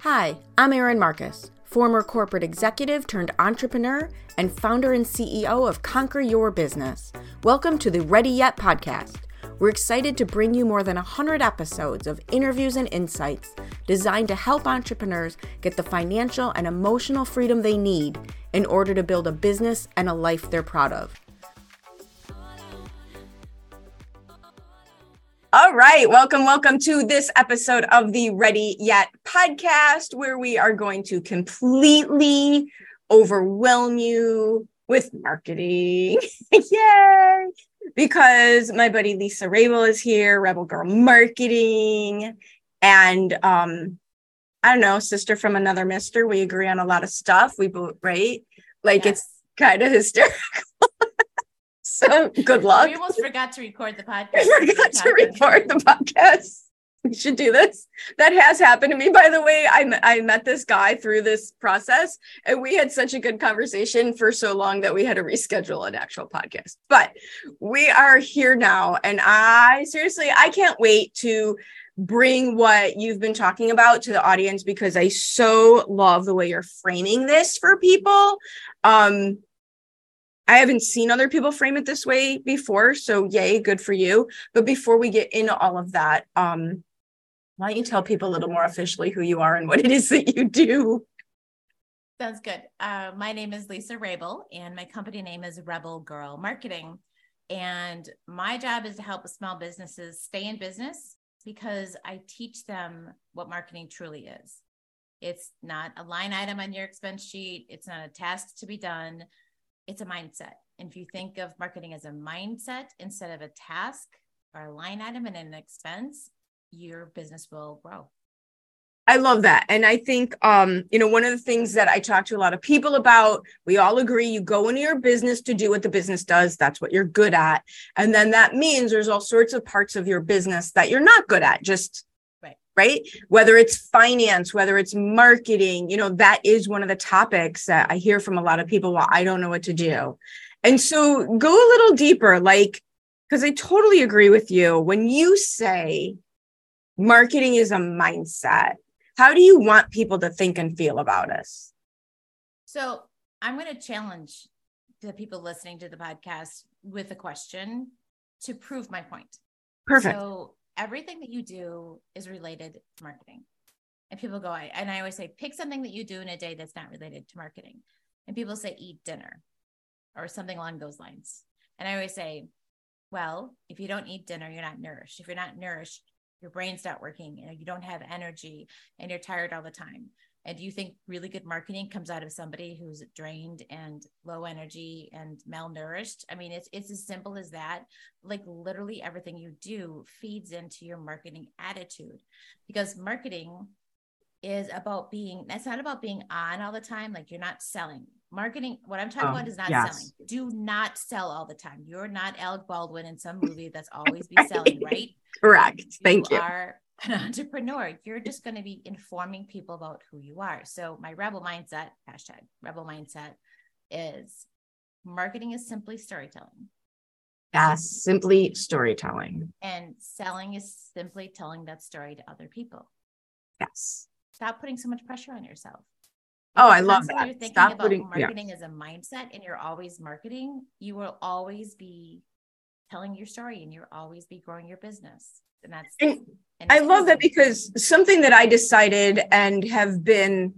Hi, I'm Erin Marcus, former corporate executive turned entrepreneur and founder and CEO of Conquer Your Business. Welcome to the Ready Yet podcast. We're excited to bring you more than 100 episodes of interviews and insights designed to help entrepreneurs get the financial and emotional freedom they need in order to build a business and a life they're proud of. All right. Welcome, welcome to this episode of the Ready Yet podcast, where we are going to completely overwhelm you with marketing. Yay! Because my buddy Lisa Raebel is here, Rebel Girl Marketing. And um, I don't know, sister from another mister. We agree on a lot of stuff. We both, right? Like yes. it's kind of hysterical. So good luck. We almost forgot to record the podcast. We forgot to record the podcast. We should do this. That has happened to me, by the way. I, I met this guy through this process, and we had such a good conversation for so long that we had to reschedule an actual podcast. But we are here now, and I seriously, I can't wait to bring what you've been talking about to the audience because I so love the way you're framing this for people. Um, I haven't seen other people frame it this way before, so yay, good for you. But before we get into all of that, um, why don't you tell people a little more officially who you are and what it is that you do? Sounds good. Uh, my name is Lisa Raebel, and my company name is Rebel Girl Marketing. And my job is to help small businesses stay in business because I teach them what marketing truly is. It's not a line item on your expense sheet, it's not a task to be done it's a mindset. And if you think of marketing as a mindset instead of a task or a line item and an expense, your business will grow. I love that. And I think, um, you know, one of the things that I talk to a lot of people about, we all agree you go into your business to do what the business does. That's what you're good at. And then that means there's all sorts of parts of your business that you're not good at, just right? Whether it's finance, whether it's marketing, you know, that is one of the topics that I hear from a lot of people. Well, I don't know what to do. And so go a little deeper, like, because I totally agree with you. When you say marketing is a mindset, how do you want people to think and feel about us? So I'm going to challenge the people listening to the podcast with a question to prove my point. Perfect. So everything that you do is related to marketing. And people go, I, and I always say, pick something that you do in a day that's not related to marketing. And people say, eat dinner or something along those lines. And I always say, well, if you don't eat dinner, you're not nourished. If you're not nourished, your brain's not working, you know, you don't have energy and you're tired all the time. And do you think really good marketing comes out of somebody who's drained and low energy and malnourished? I mean, it's it's as simple as that. Like literally everything you do feeds into your marketing attitude. Because marketing is about being that's not about being on all the time like you're not selling marketing what i'm talking um, about is not yes. selling do not sell all the time you're not alec baldwin in some movie that's always be selling right correct thank you, you are an entrepreneur, you're just going to be informing people about who you are. So my rebel mindset, hashtag rebel mindset is marketing is simply storytelling. Yes, simply storytelling. And selling is simply telling that story to other people. Yes. Stop putting so much pressure on yourself. Oh, I love that. You're thinking Stop about putting, marketing yeah. as a mindset and you're always marketing, you will always be telling your story and you'll always be growing your business. And that's and I love that because something that I decided and have been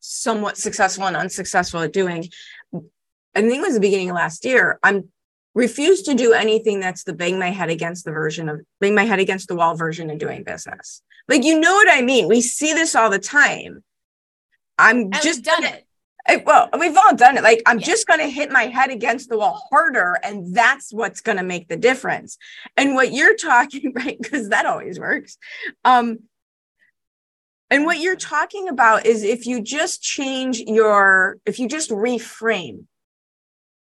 somewhat successful and unsuccessful at doing, I think it was the beginning of last year. I'm refused to do anything that's the bang my head against the version of bang my head against the wall version of doing business. Like you know what I mean? We see this all the time. I'm and just done it. Well, we've all done it. Like, I'm yeah. just going to hit my head against the wall harder, and that's what's going to make the difference. And what you're talking, right? Because that always works. Um, and what you're talking about is if you just change your, if you just reframe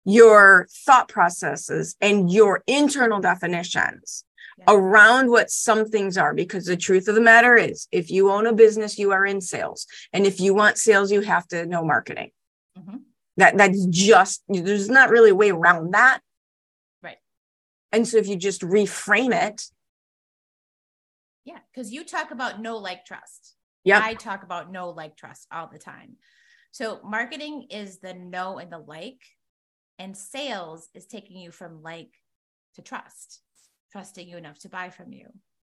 your thought processes and your internal definitions, around what some things are because the truth of the matter is if you own a business you are in sales. And if you want sales you have to know marketing. Mm-hmm. that that's just there's not really a way around that. Right. And so if you just reframe it. Yeah because you talk about know like trust. Yeah. I talk about know like, trust all the time. So marketing is the know and the like, and sales is taking you from like to trust, trusting you enough to buy from you.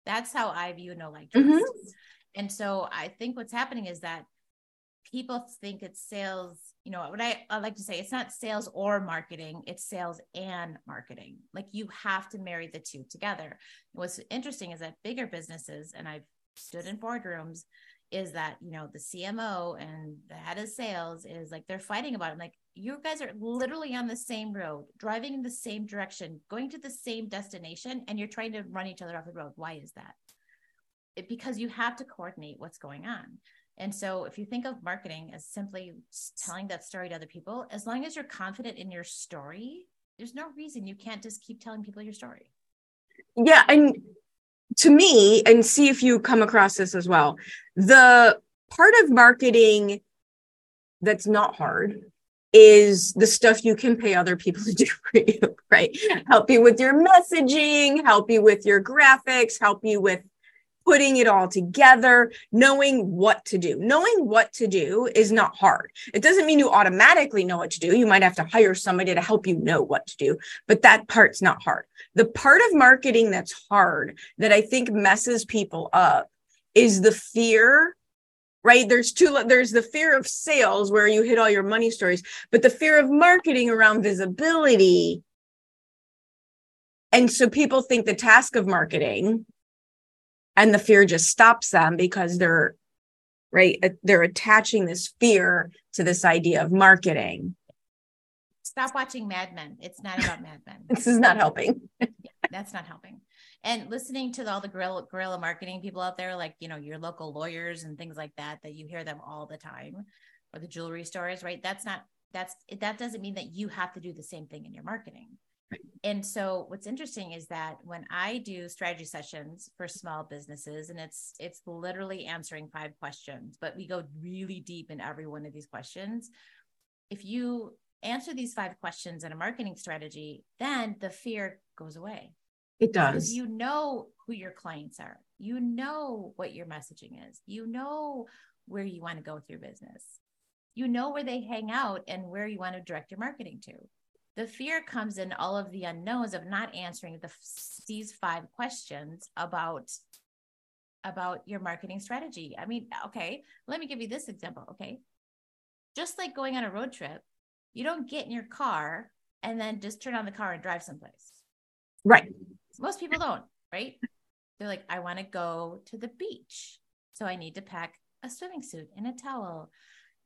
That's how I view know like, trust. Mhm. And so I think what's happening is that people think it's sales. You know, what I, I like to say, it's not sales or marketing, it's sales and marketing. Like you have to marry the two together. What's interesting is that bigger businesses, and I've stood in boardrooms, is that, you know, the CMO and the head of sales is like they're fighting about it. I'm like, you guys are literally on the same road, driving in the same direction, going to the same destination, and you're trying to run each other off the road. Why is that? It, because you have to coordinate what's going on. And so, if you think of marketing as simply telling that story to other people, as long as you're confident in your story, there's no reason you can't just keep telling people your story. Yeah. And to me, and see if you come across this as well, the part of marketing that's not hard is the stuff you can pay other people to do for you, right? Help you with your messaging, help you with your graphics, help you with putting it all together, knowing what to do. Knowing what to do is not hard. It doesn't mean you automatically know what to do. You might have to hire somebody to help you know what to do, but that part's not hard. The part of marketing that's hard that I think messes people up is the fear right there's two there's the fear of sales where you hit all your money stories but the fear of marketing around visibility and so people think the task of marketing and the fear just stops them because they're right they're attaching this fear to this idea of marketing Stop watching Mad Men. It's not about Mad Men. this is not helping That's not helping. And listening to all the guerrilla, guerrilla marketing people out there, like, you know, your local lawyers and things like that, that you hear them all the time, or the jewelry stores, right? That's not, that's, that doesn't mean that you have to do the same thing in your marketing. And so what's interesting is that when I do strategy sessions for small businesses, and it's it's literally answering five questions, but we go really deep in every one of these questions. If you answer these five questions in a marketing strategy, then the fear goes away. it does you know who your clients are. You know what your messaging is. You know where you want to go with your business. You know where they hang out and where you want to direct your marketing to. The fear comes in all of the unknowns of not answering the these five questions about about your marketing strategy. I mean, okay, let me give you this example, okay? Just like going on a road trip, you don't get in your car and then just turn on the car and drive someplace. right Most people don't, right? They're like, I want to go to the beach. So I need to pack a swimming suit and a towel.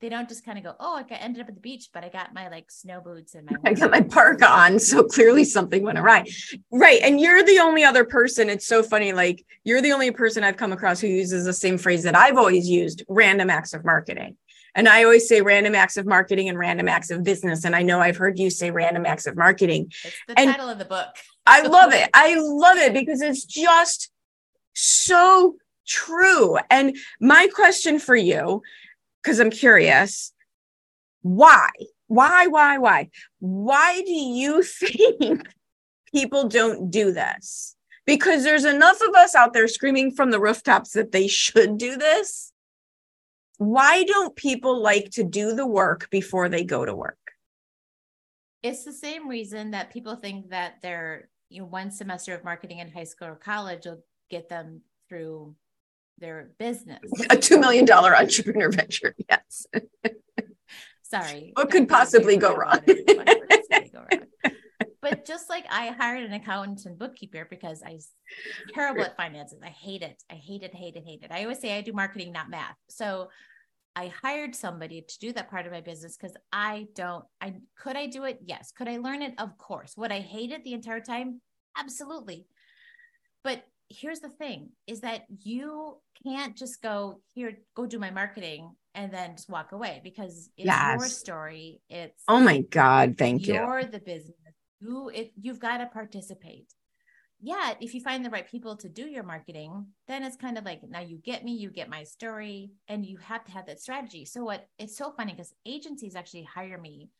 They don't just kind of go, oh, I got, ended up at the beach, but I got my like snow boots and my. I got my parka on, so clearly something went awry. Right. And you're the only other person. It's so funny. Like, you're the only person I've come across who uses the same phrase that I've always used random acts of marketing. And I always say random acts of marketing and random acts of business. And I know I've heard you say random acts of marketing. It's the And- title of the book. I love it. I love it because it's just so true. And my question for you, because I'm curious, why? Why, why, why? Why do you think people don't do this? Because there's enough of us out there screaming from the rooftops that they should do this. Why don't people like to do the work before they go to work? It's the same reason that people think that their you know one semester of marketing in high school or college will get them through their business. A $2 million entrepreneur venture. Yes. Sorry. What could possibly go wrong? it. What could possibly go wrong? But just like I hired an accountant and bookkeeper because I was terrible at finances. I hate it. I hate it, hate it, hate it. I always say I do marketing, not math. So I hired somebody to do that part of my business because I don't, I could I do it? Yes. Could I learn it? Of course. Would I hate it the entire time? Absolutely. But here's the thing is that you can't just go here, go do my marketing and then just walk away because it's your story. It's Oh my God. Thank you. you're the business. You it you've got to participate. Yet, if you find the right people to do your marketing, then it's kind of like now you get me, you get my story, and you have to have that strategy. So what it's so funny because agencies actually hire me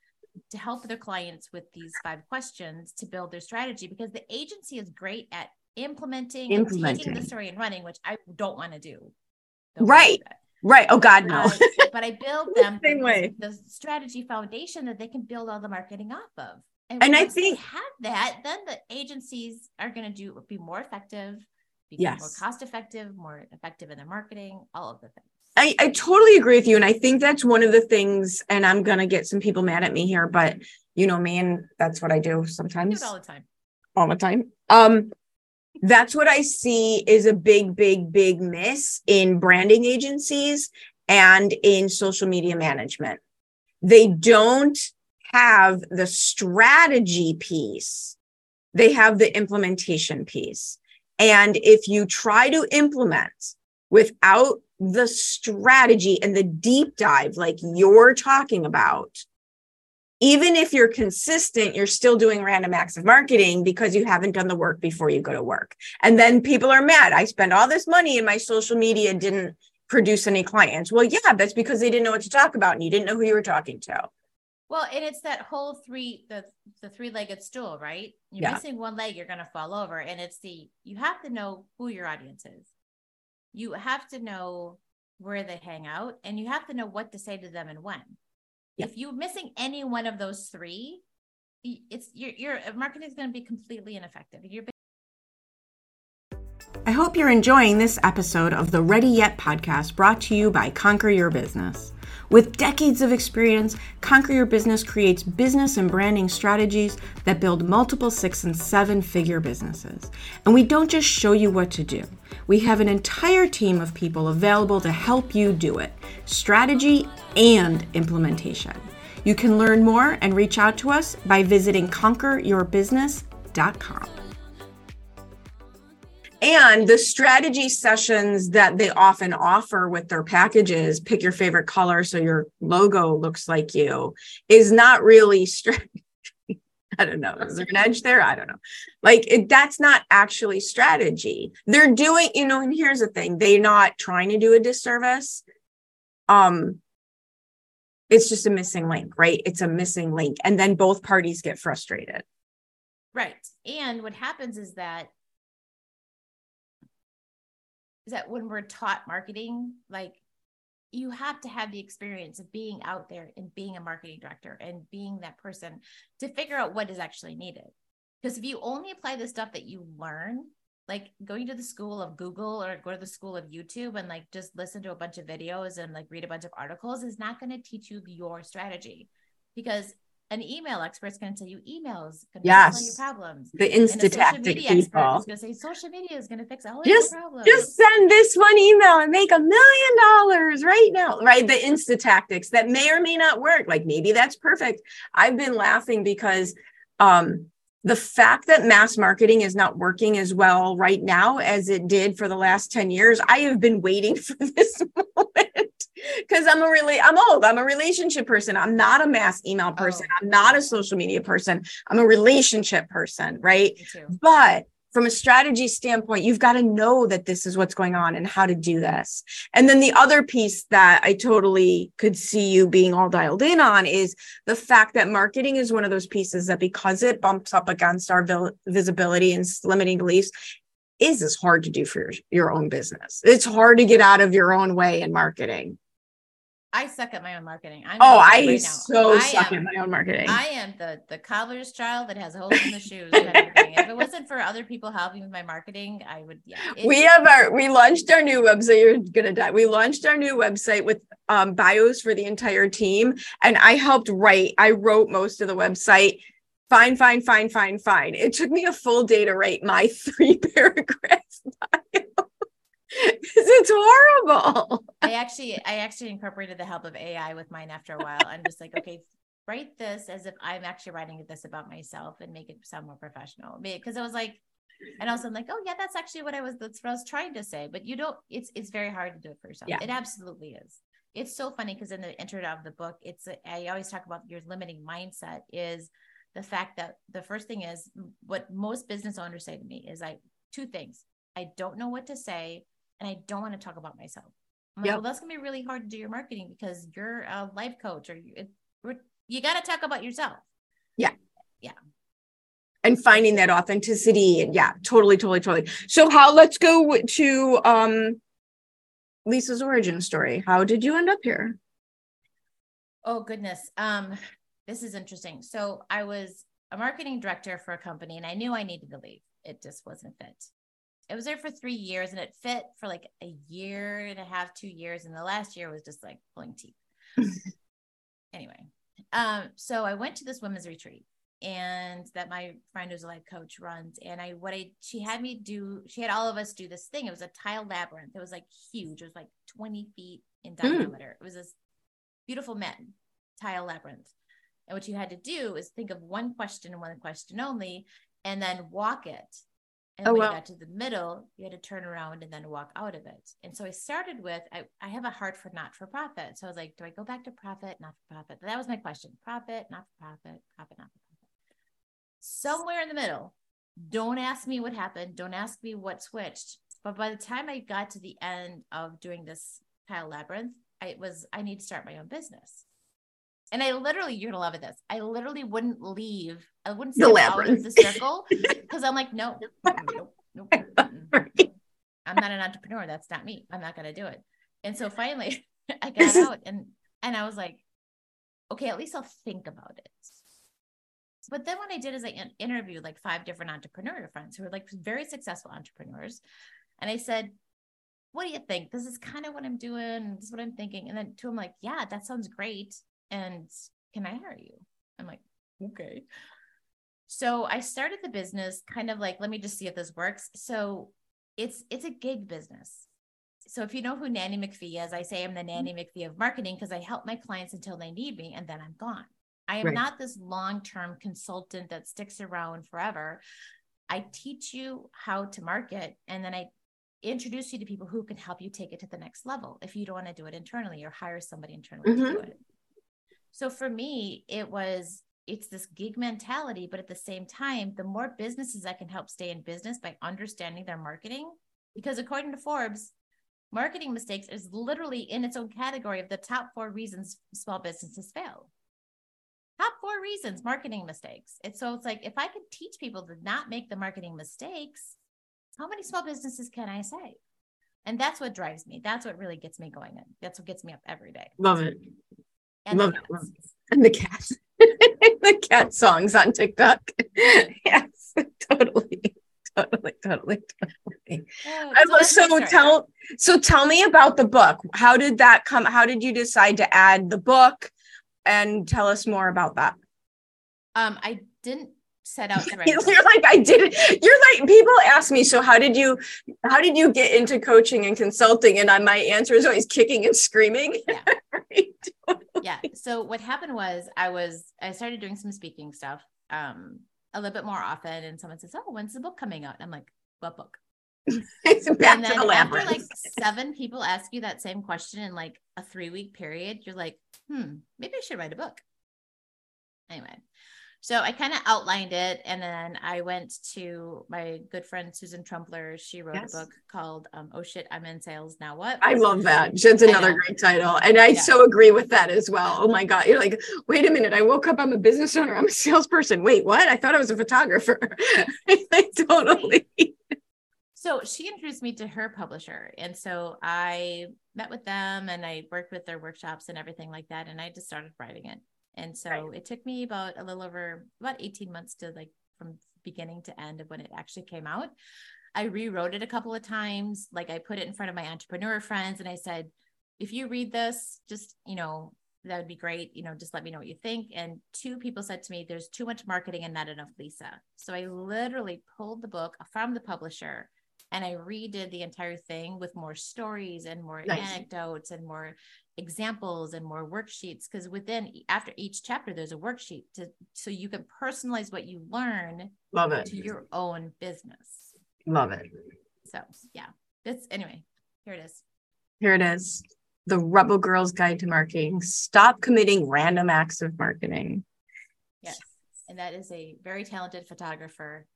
to help their clients with these five questions to build their strategy because the agency is great at implementing, and taking the story and running, which I don't want to do. Right. Right. Oh God, no. Uh, but I build them Same way. the strategy foundation that they can build all the marketing off of. And I once they think- have that, then the agencies are going to do be more effective, be more cost effective, more effective in their marketing, all of the things. I, I totally agree with you. And I think that's one of the things, and I'm gonna get some people mad at me here, but you know me, and that's what I do I do sometimes. it all the time. all the time. Um, that's what I see is a big, big, big miss in branding agencies and in social media management. They don't have the strategy piece, they have the implementation piece. And if you try to implement without the strategy and the deep dive, like you're talking about, even if you're consistent, you're still doing random acts of marketing because you haven't done the work before you go to work. And then people are mad. I spent all this money and my social media didn't produce any clients. Well, yeah, that's because they didn't know what to talk about and you didn't know who you were talking to. Well, and it's that whole three the the three legged stool, right? You're Yeah. missing one leg, you're gonna fall over. And it's the you have to know who your audience is. You have to know where they hang out, and you have to know what to say to them and when. Yeah. If you're missing any one of those three, it's your your uh, marketing is going to be completely ineffective. You're I hope you're enjoying this episode of the Ready Yet podcast brought to you by Conquer Your Business. With decades of experience, Conquer Your Business creates business and branding strategies that build multiple six and seven figure businesses. And we don't just show you what to do, we have an entire team of people available to help you do it strategy and implementation. You can learn more and reach out to us by visiting conqueryourbusiness.com. And the strategy sessions that they often offer with their packages, pick your favorite color so your logo looks like you, is not really strategy. I don't know. Is there an edge there? I don't know. Like it, that's not actually strategy. They're doing, you know, and here's the thing, they're not trying to do a disservice. Um, it's just a missing link, right? It's a missing link. And then both parties get frustrated. Right. And what happens is that is that when we're taught marketing, like you have to have the experience of being out there and being a marketing director and being that person to figure out what is actually needed. Because if you only apply the stuff that you learn, like going to the school of Google or go to the school of YouTube and like just listen to a bunch of videos and like read a bunch of articles is not going to teach you your strategy because an email expert is going to tell you emails going to Yes. all your problems. The insta-tactic media people. is going to say social media is going to fix all Just- your problems. just send this one email and make a million dollars right now right the insta tactics that may or may not work like maybe that's perfect i've been laughing because um the fact that mass marketing is not working as well right now as it did for the last 10 years i have been waiting for this moment because i'm a really i'm old i'm a relationship person i'm not a mass email oh. person i'm not a social media person i'm a relationship person right but from a strategy standpoint, you've got to know that this is what's going on and how to do this. And then the other piece that I totally could see you being all dialed in on is the fact that marketing is one of those pieces that because it bumps up against our visibility and limiting beliefs is as hard to do for your, your own business. It's hard to get out of your own way in marketing. I suck at my own marketing. I'm Oh, I right so I suck am- at my own marketing. I am the the cobbler's child that has holes in the shoes. Kind of thing. If it wasn't for other people helping with my marketing, I would. Yeah, we have our we launched our new website you're gonna die we launched our new website with um, bios for the entire team and i helped write i wrote most of the website fine fine fine fine fine it took me a full day to write my three paragraph bio it's horrible I actually I actually incorporated the help of AI with mine after a while. I'm just like, okay, write this as if I'm actually writing this about myself and make it sound more professional. Because I was like, and also I'm like, oh yeah, that's actually what I was that's what I was trying to say. But you don't, it's it's very hard to do it for yourself. Yeah. It absolutely is. It's so funny because in the intro of the book, it's I always talk about your limiting mindset is the fact that the first thing is what most business owners say to me is like two things. I don't know what to say and I don't want to talk about myself. I'm like, Yep. well, that's gonna be really hard to do your marketing because you're a life coach or you, it, you got to talk about yourself. Yeah. Yeah. And finding that authenticity and yeah totally totally totally so how let's go to um Lisa's origin story. How did you end up here? Oh goodness. Um, this is interesting. So I was a marketing director for a company and I knew I needed to leave. It just wasn't fit. It was there for three years and it fit for like a year and a half, two years. And the last year was just like pulling teeth. anyway, um, so I went to this women's retreat and that my friend who's a life coach runs. And I, what I, she had me do, she had all of us do this thing. It was a tile labyrinth. It was like huge. It was like 20 feet in hmm. diameter. Mm. It was this beautiful men tile labyrinth. And what you had to do is think of one question and one question only, and then walk it. And oh, when wow. you got to the middle, you had to turn around and then walk out of it. And so I started with I, I have a heart for not for profit. So I was like, do I go back to profit, not for profit? That was my question. Profit, not for profit, profit, not for profit. Somewhere in the middle. Don't ask me what happened. Don't ask me what switched. But by the time I got to the end of doing this tile labyrinth, I was I need to start my own business. And I literally, you're gonna love it. This I literally wouldn't leave. I wouldn't step out of the circle because I'm like, no, nope, nope, I'm not an entrepreneur. That's not me. I'm not gonna do it. And so finally, I got out and and I was like, okay, at least I'll think about it. But then what I did is I interviewed like five different entrepreneur friends who are like very successful entrepreneurs, and I said, "What do you think? This is kind of what I'm doing. This is what I'm thinking." And then to them, like, "Yeah, that sounds great." And can I hire you? I'm like, okay. So I started the business kind of like, let me just see if this works. So it's it's a gig business. So if you know who Nanny McPhee is, I say I'm the mm-hmm. Nanny McPhee of marketing because I help my clients until they need me and then I'm gone. I am right. not this long-term consultant that sticks around forever. I teach you how to market and then I introduce you to people who can help you take it to the next level if you don't want to do it internally or hire somebody internally mm-hmm. to do it. So for me, it was it's this gig mentality, but at the same time, the more businesses I can help stay in business by understanding their marketing, because according to Forbes, marketing mistakes is literally in its own category of the top four reasons small businesses fail. Top four reasons marketing mistakes. It's so it's like if I could teach people to not make the marketing mistakes, how many small businesses can I save? And that's what drives me. That's what really gets me going. In. That's what gets me up every day. Love it. And love, the and the cat. the cat songs on TikTok. yes, totally. Totally, totally, totally. Oh, so, so tell so tell me about the book. How did that come? How did you decide to add the book? And tell us more about that. Um, I didn't set out to write. You're like, I did it. You're like, people ask me, so how did you, how did you get into coaching and consulting? And my answer is always kicking and screaming. Yeah. yeah. So what happened was I was, I started doing some speaking stuff um, a little bit more often. And someone says, oh, when's the book coming out? And I'm like, what book? it's and then the after like seven people ask you that same question in like a three week period, you're like, hmm, maybe I should write a book. So I kind of outlined it, and then I went to my good friend Susan Trumpler. She wrote yes. a book called um, "Oh Shit, I'm in Sales Now What." I love that. It's another great title, and I yeah. so agree with that as well. Oh my god, you're like, wait a minute. I woke up. I'm a business owner. I'm a salesperson. Wait, what? I thought I was a photographer. I totally. So she introduced me to her publisher, and so I met with them, and I worked with their workshops and everything like that, and I just started writing it. And so right. it took me about a little over about 18 months to like from beginning to end of when it actually came out. I rewrote it a couple of times. Like I put it in front of my entrepreneur friends and I said, if you read this, just, you know, that would be great. You know, just let me know what you think. And two people said to me, there's too much marketing and not enough Lisa. So I literally pulled the book from the publisher and I redid the entire thing with more stories and more nice. anecdotes and more examples and more worksheets because within after each chapter there's a worksheet to so you can personalize what you learn love it. to your own business. Love it. So yeah it's anyway here it is. Here it is. The rebel girls guide to marketing. Stop committing random acts of marketing. Yes and that is a very talented photographer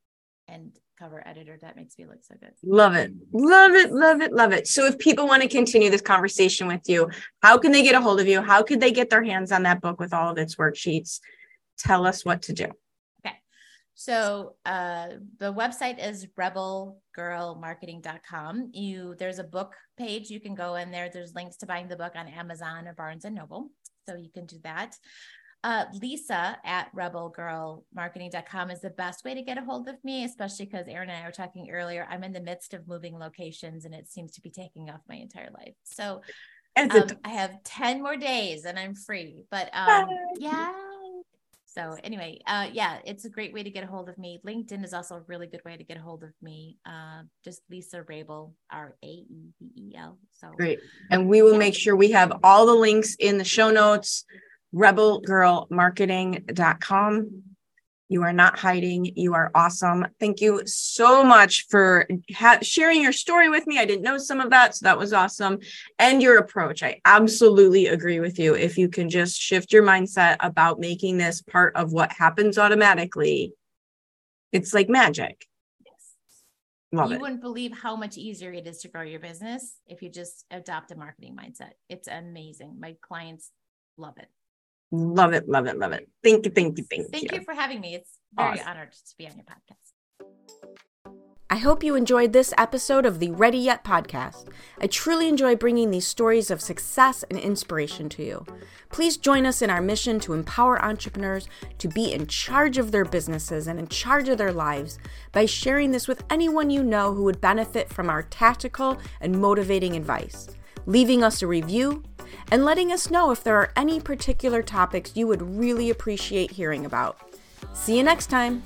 and cover editor that makes me look so good. Love it. Love it. Love it. Love it. So if people want to continue this conversation with you, how can they get a hold of you? How could they get their hands on that book with all of its worksheets? Tell us what to do. Okay. So uh, the website is rebelgirlmarketing.com. You there's a book page you can go in there. There's links to buying the book on Amazon or Barnes and Noble, so you can do that. Uh, Lisa at rebelgirlmarketing.com is the best way to get a hold of me, especially because Erin and I were talking earlier. I'm in the midst of moving locations and it seems to be taking off my entire life. So um, I have 10 more days and I'm free. But um, yeah, so anyway, uh, yeah, it's a great way to get a hold of me. LinkedIn is also a really good way to get a hold of me. Uh, just Lisa Raebel, R A E B E L. So great, and we will yeah. make sure we have all the links in the show notes. Rebelgirlmarketing.com. You are not hiding. You are awesome. Thank you so much for ha- sharing your story with me. I didn't know some of that, so that was awesome. And your approach. I absolutely agree with you. If you can just shift your mindset about making this part of what happens automatically, it's like magic. Yes. Love you it. wouldn't believe how much easier it is to grow your business if you just adopt a marketing mindset. It's amazing. My clients love it. Love it, love it, love it. Thank you, thank you, thank, thank you. Thank you for having me. It's very awesome. honored to be on your podcast. I hope you enjoyed this episode of the Ready Yet podcast. I truly enjoy bringing these stories of success and inspiration to you. Please join us in our mission to empower entrepreneurs to be in charge of their businesses and in charge of their lives by sharing this with anyone you know who would benefit from our tactical and motivating advice leaving us a review, and letting us know if there are any particular topics you would really appreciate hearing about. See you next time!